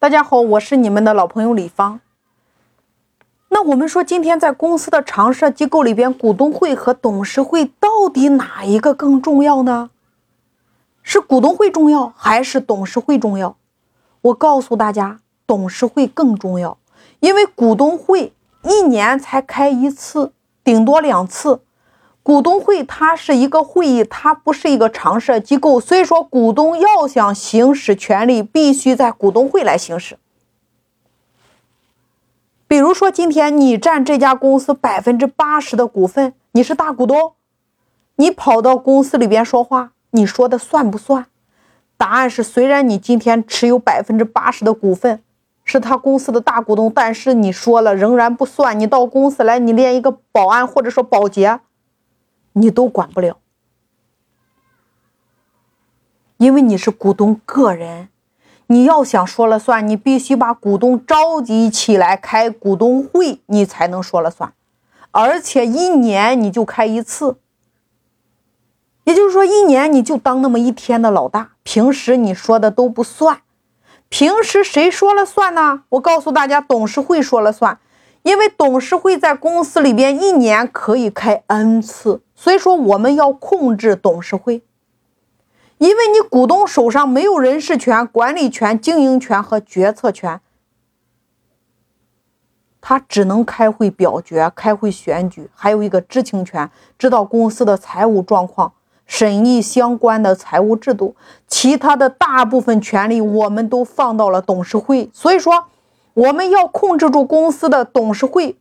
大家好，我是你们的老朋友李芳。那我们说，今天在公司的常设机构里边，股东会和董事会到底哪一个更重要呢？是股东会重要还是董事会重要？我告诉大家，董事会更重要，因为股东会一年才开一次，顶多两次。股东会它是一个会议，它不是一个常设机构，所以说股东要想行使权利，必须在股东会来行使。比如说，今天你占这家公司百分之八十的股份，你是大股东，你跑到公司里边说话，你说的算不算？答案是，虽然你今天持有百分之八十的股份，是他公司的大股东，但是你说了仍然不算。你到公司来，你连一个保安或者说保洁。你都管不了，因为你是股东个人，你要想说了算，你必须把股东召集起来开股东会，你才能说了算，而且一年你就开一次，也就是说一年你就当那么一天的老大，平时你说的都不算，平时谁说了算呢？我告诉大家，董事会说了算。因为董事会在公司里边一年可以开 n 次，所以说我们要控制董事会。因为你股东手上没有人事权、管理权、经营权和决策权，他只能开会表决、开会选举，还有一个知情权，知道公司的财务状况，审议相关的财务制度。其他的大部分权利我们都放到了董事会，所以说。我们要控制住公司的董事会。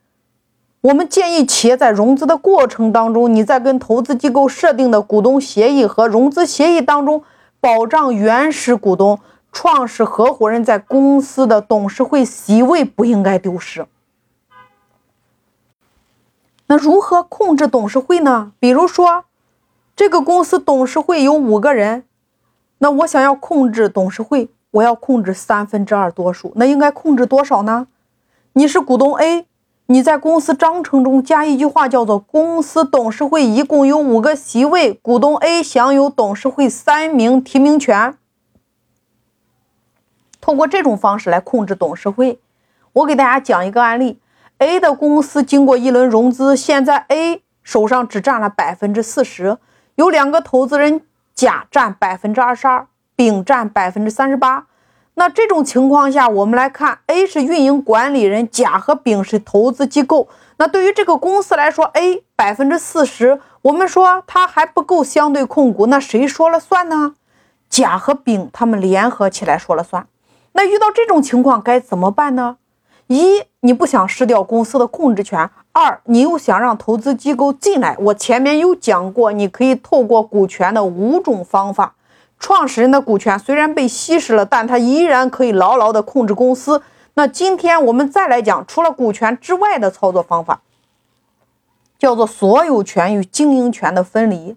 我们建议企业在融资的过程当中，你在跟投资机构设定的股东协议和融资协议当中，保障原始股东、创始合伙人在公司的董事会席位不应该丢失。那如何控制董事会呢？比如说，这个公司董事会有五个人，那我想要控制董事会。我要控制三分之二多数，那应该控制多少呢？你是股东 A，你在公司章程中加一句话，叫做公司董事会一共有五个席位，股东 A 享有董事会三名提名权。通过这种方式来控制董事会。我给大家讲一个案例：A 的公司经过一轮融资，现在 A 手上只占了百分之四十，有两个投资人甲占百分之二十二。丙占百分之三十八，那这种情况下，我们来看，A 是运营管理人，甲和丙是投资机构。那对于这个公司来说，A 百分之四十，我们说它还不够相对控股，那谁说了算呢？甲和丙他们联合起来说了算。那遇到这种情况该怎么办呢？一，你不想失掉公司的控制权；二，你又想让投资机构进来。我前面有讲过，你可以透过股权的五种方法。创始人的股权虽然被稀释了，但他依然可以牢牢地控制公司。那今天我们再来讲，除了股权之外的操作方法，叫做所有权与经营权的分离。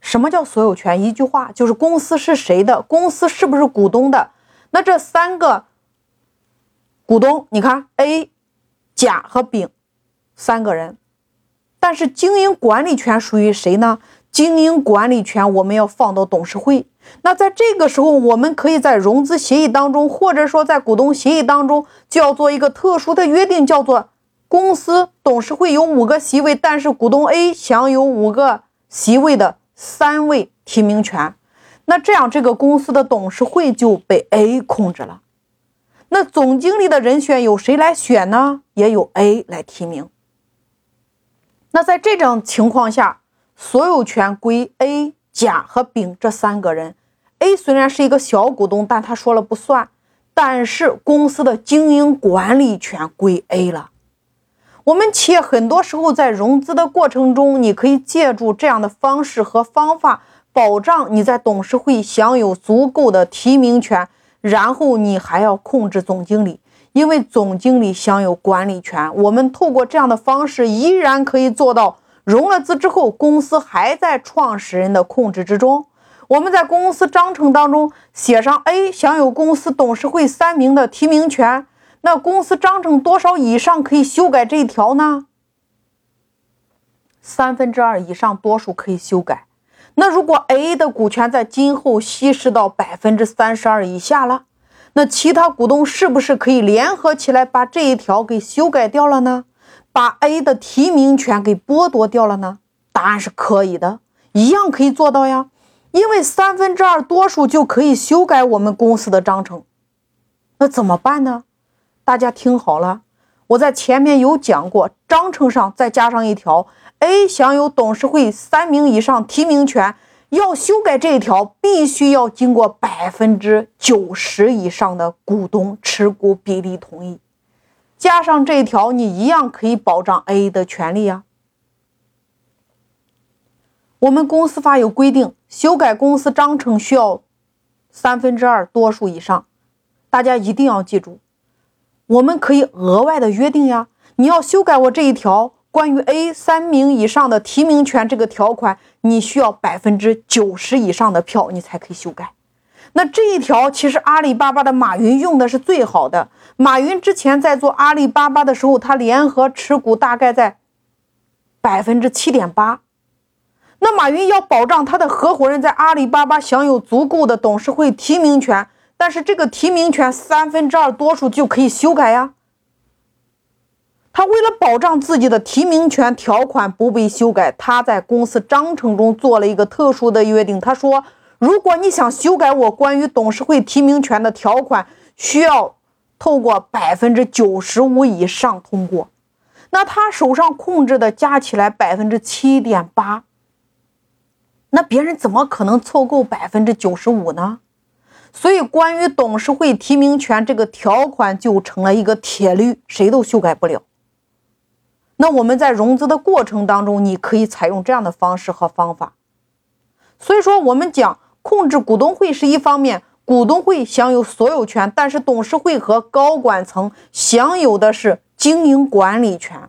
什么叫所有权？一句话就是公司是谁的，公司是不是股东的？那这三个股东，你看 A、甲和丙三个人，但是经营管理权属于谁呢？经营管理权我们要放到董事会。那在这个时候，我们可以在融资协议当中，或者说在股东协议当中，就要做一个特殊的约定，叫做公司董事会有五个席位，但是股东 A 享有五个席位的三位提名权。那这样，这个公司的董事会就被 A 控制了。那总经理的人选由谁来选呢？也由 A 来提名。那在这种情况下，所有权归 A、甲和丙这三个人。A 虽然是一个小股东，但他说了不算。但是公司的经营管理权归 A 了。我们企业很多时候在融资的过程中，你可以借助这样的方式和方法，保障你在董事会享有足够的提名权。然后你还要控制总经理，因为总经理享有管理权。我们透过这样的方式，依然可以做到。融了资之后，公司还在创始人的控制之中。我们在公司章程当中写上 A 享有公司董事会三名的提名权。那公司章程多少以上可以修改这一条呢？三分之二以上多数可以修改。那如果 A 的股权在今后稀释到百分之三十二以下了，那其他股东是不是可以联合起来把这一条给修改掉了呢？把 A 的提名权给剥夺掉了呢？答案是可以的，一样可以做到呀。因为三分之二多数就可以修改我们公司的章程。那怎么办呢？大家听好了，我在前面有讲过，章程上再加上一条，A 享有董事会三名以上提名权。要修改这一条，必须要经过百分之九十以上的股东持股比例同意。加上这一条，你一样可以保障 A 的权利呀。我们公司法有规定，修改公司章程需要三分之二多数以上。大家一定要记住，我们可以额外的约定呀。你要修改我这一条。关于 A 三名以上的提名权这个条款，你需要百分之九十以上的票，你才可以修改。那这一条其实阿里巴巴的马云用的是最好的。马云之前在做阿里巴巴的时候，他联合持股大概在百分之七点八。那马云要保障他的合伙人在阿里巴巴享有足够的董事会提名权，但是这个提名权三分之二多数就可以修改呀。他为了保障自己的提名权条款不被修改，他在公司章程中做了一个特殊的约定。他说：“如果你想修改我关于董事会提名权的条款，需要透过百分之九十五以上通过。”那他手上控制的加起来百分之七点八，那别人怎么可能凑够百分之九十五呢？所以，关于董事会提名权这个条款就成了一个铁律，谁都修改不了。那我们在融资的过程当中，你可以采用这样的方式和方法。所以说，我们讲控制股东会是一方面，股东会享有所有权，但是董事会和高管层享有的是经营管理权。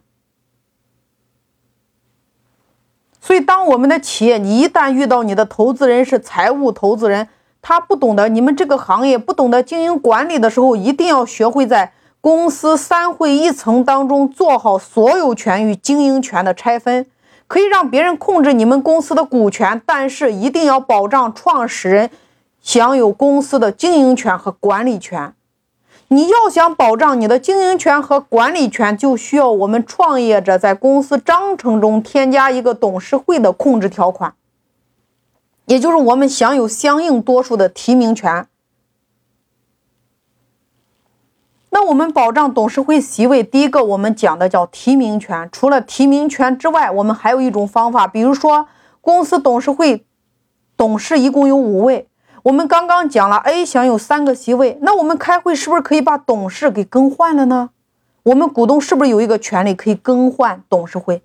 所以，当我们的企业你一旦遇到你的投资人是财务投资人，他不懂得你们这个行业，不懂得经营管理的时候，一定要学会在。公司三会一层当中做好所有权与经营权的拆分，可以让别人控制你们公司的股权，但是一定要保障创始人享有公司的经营权和管理权。你要想保障你的经营权和管理权，就需要我们创业者在公司章程中添加一个董事会的控制条款，也就是我们享有相应多数的提名权。那我们保障董事会席位，第一个我们讲的叫提名权。除了提名权之外，我们还有一种方法，比如说公司董事会董事一共有五位，我们刚刚讲了 A 享有三个席位，那我们开会是不是可以把董事给更换了呢？我们股东是不是有一个权利可以更换董事会？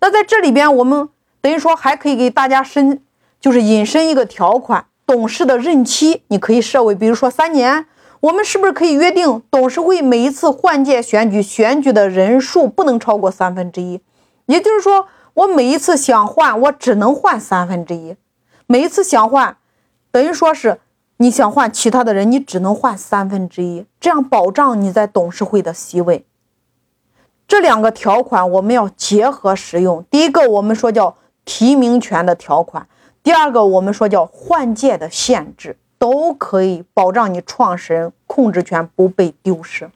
那在这里边，我们等于说还可以给大家申，就是引申一个条款，董事的任期你可以设为，比如说三年。我们是不是可以约定，董事会每一次换届选举选举的人数不能超过三分之一？也就是说，我每一次想换，我只能换三分之一。每一次想换，等于说是你想换其他的人，你只能换三分之一，这样保障你在董事会的席位。这两个条款我们要结合使用。第一个，我们说叫提名权的条款；第二个，我们说叫换届的限制。都可以保障你创始人控制权不被丢失。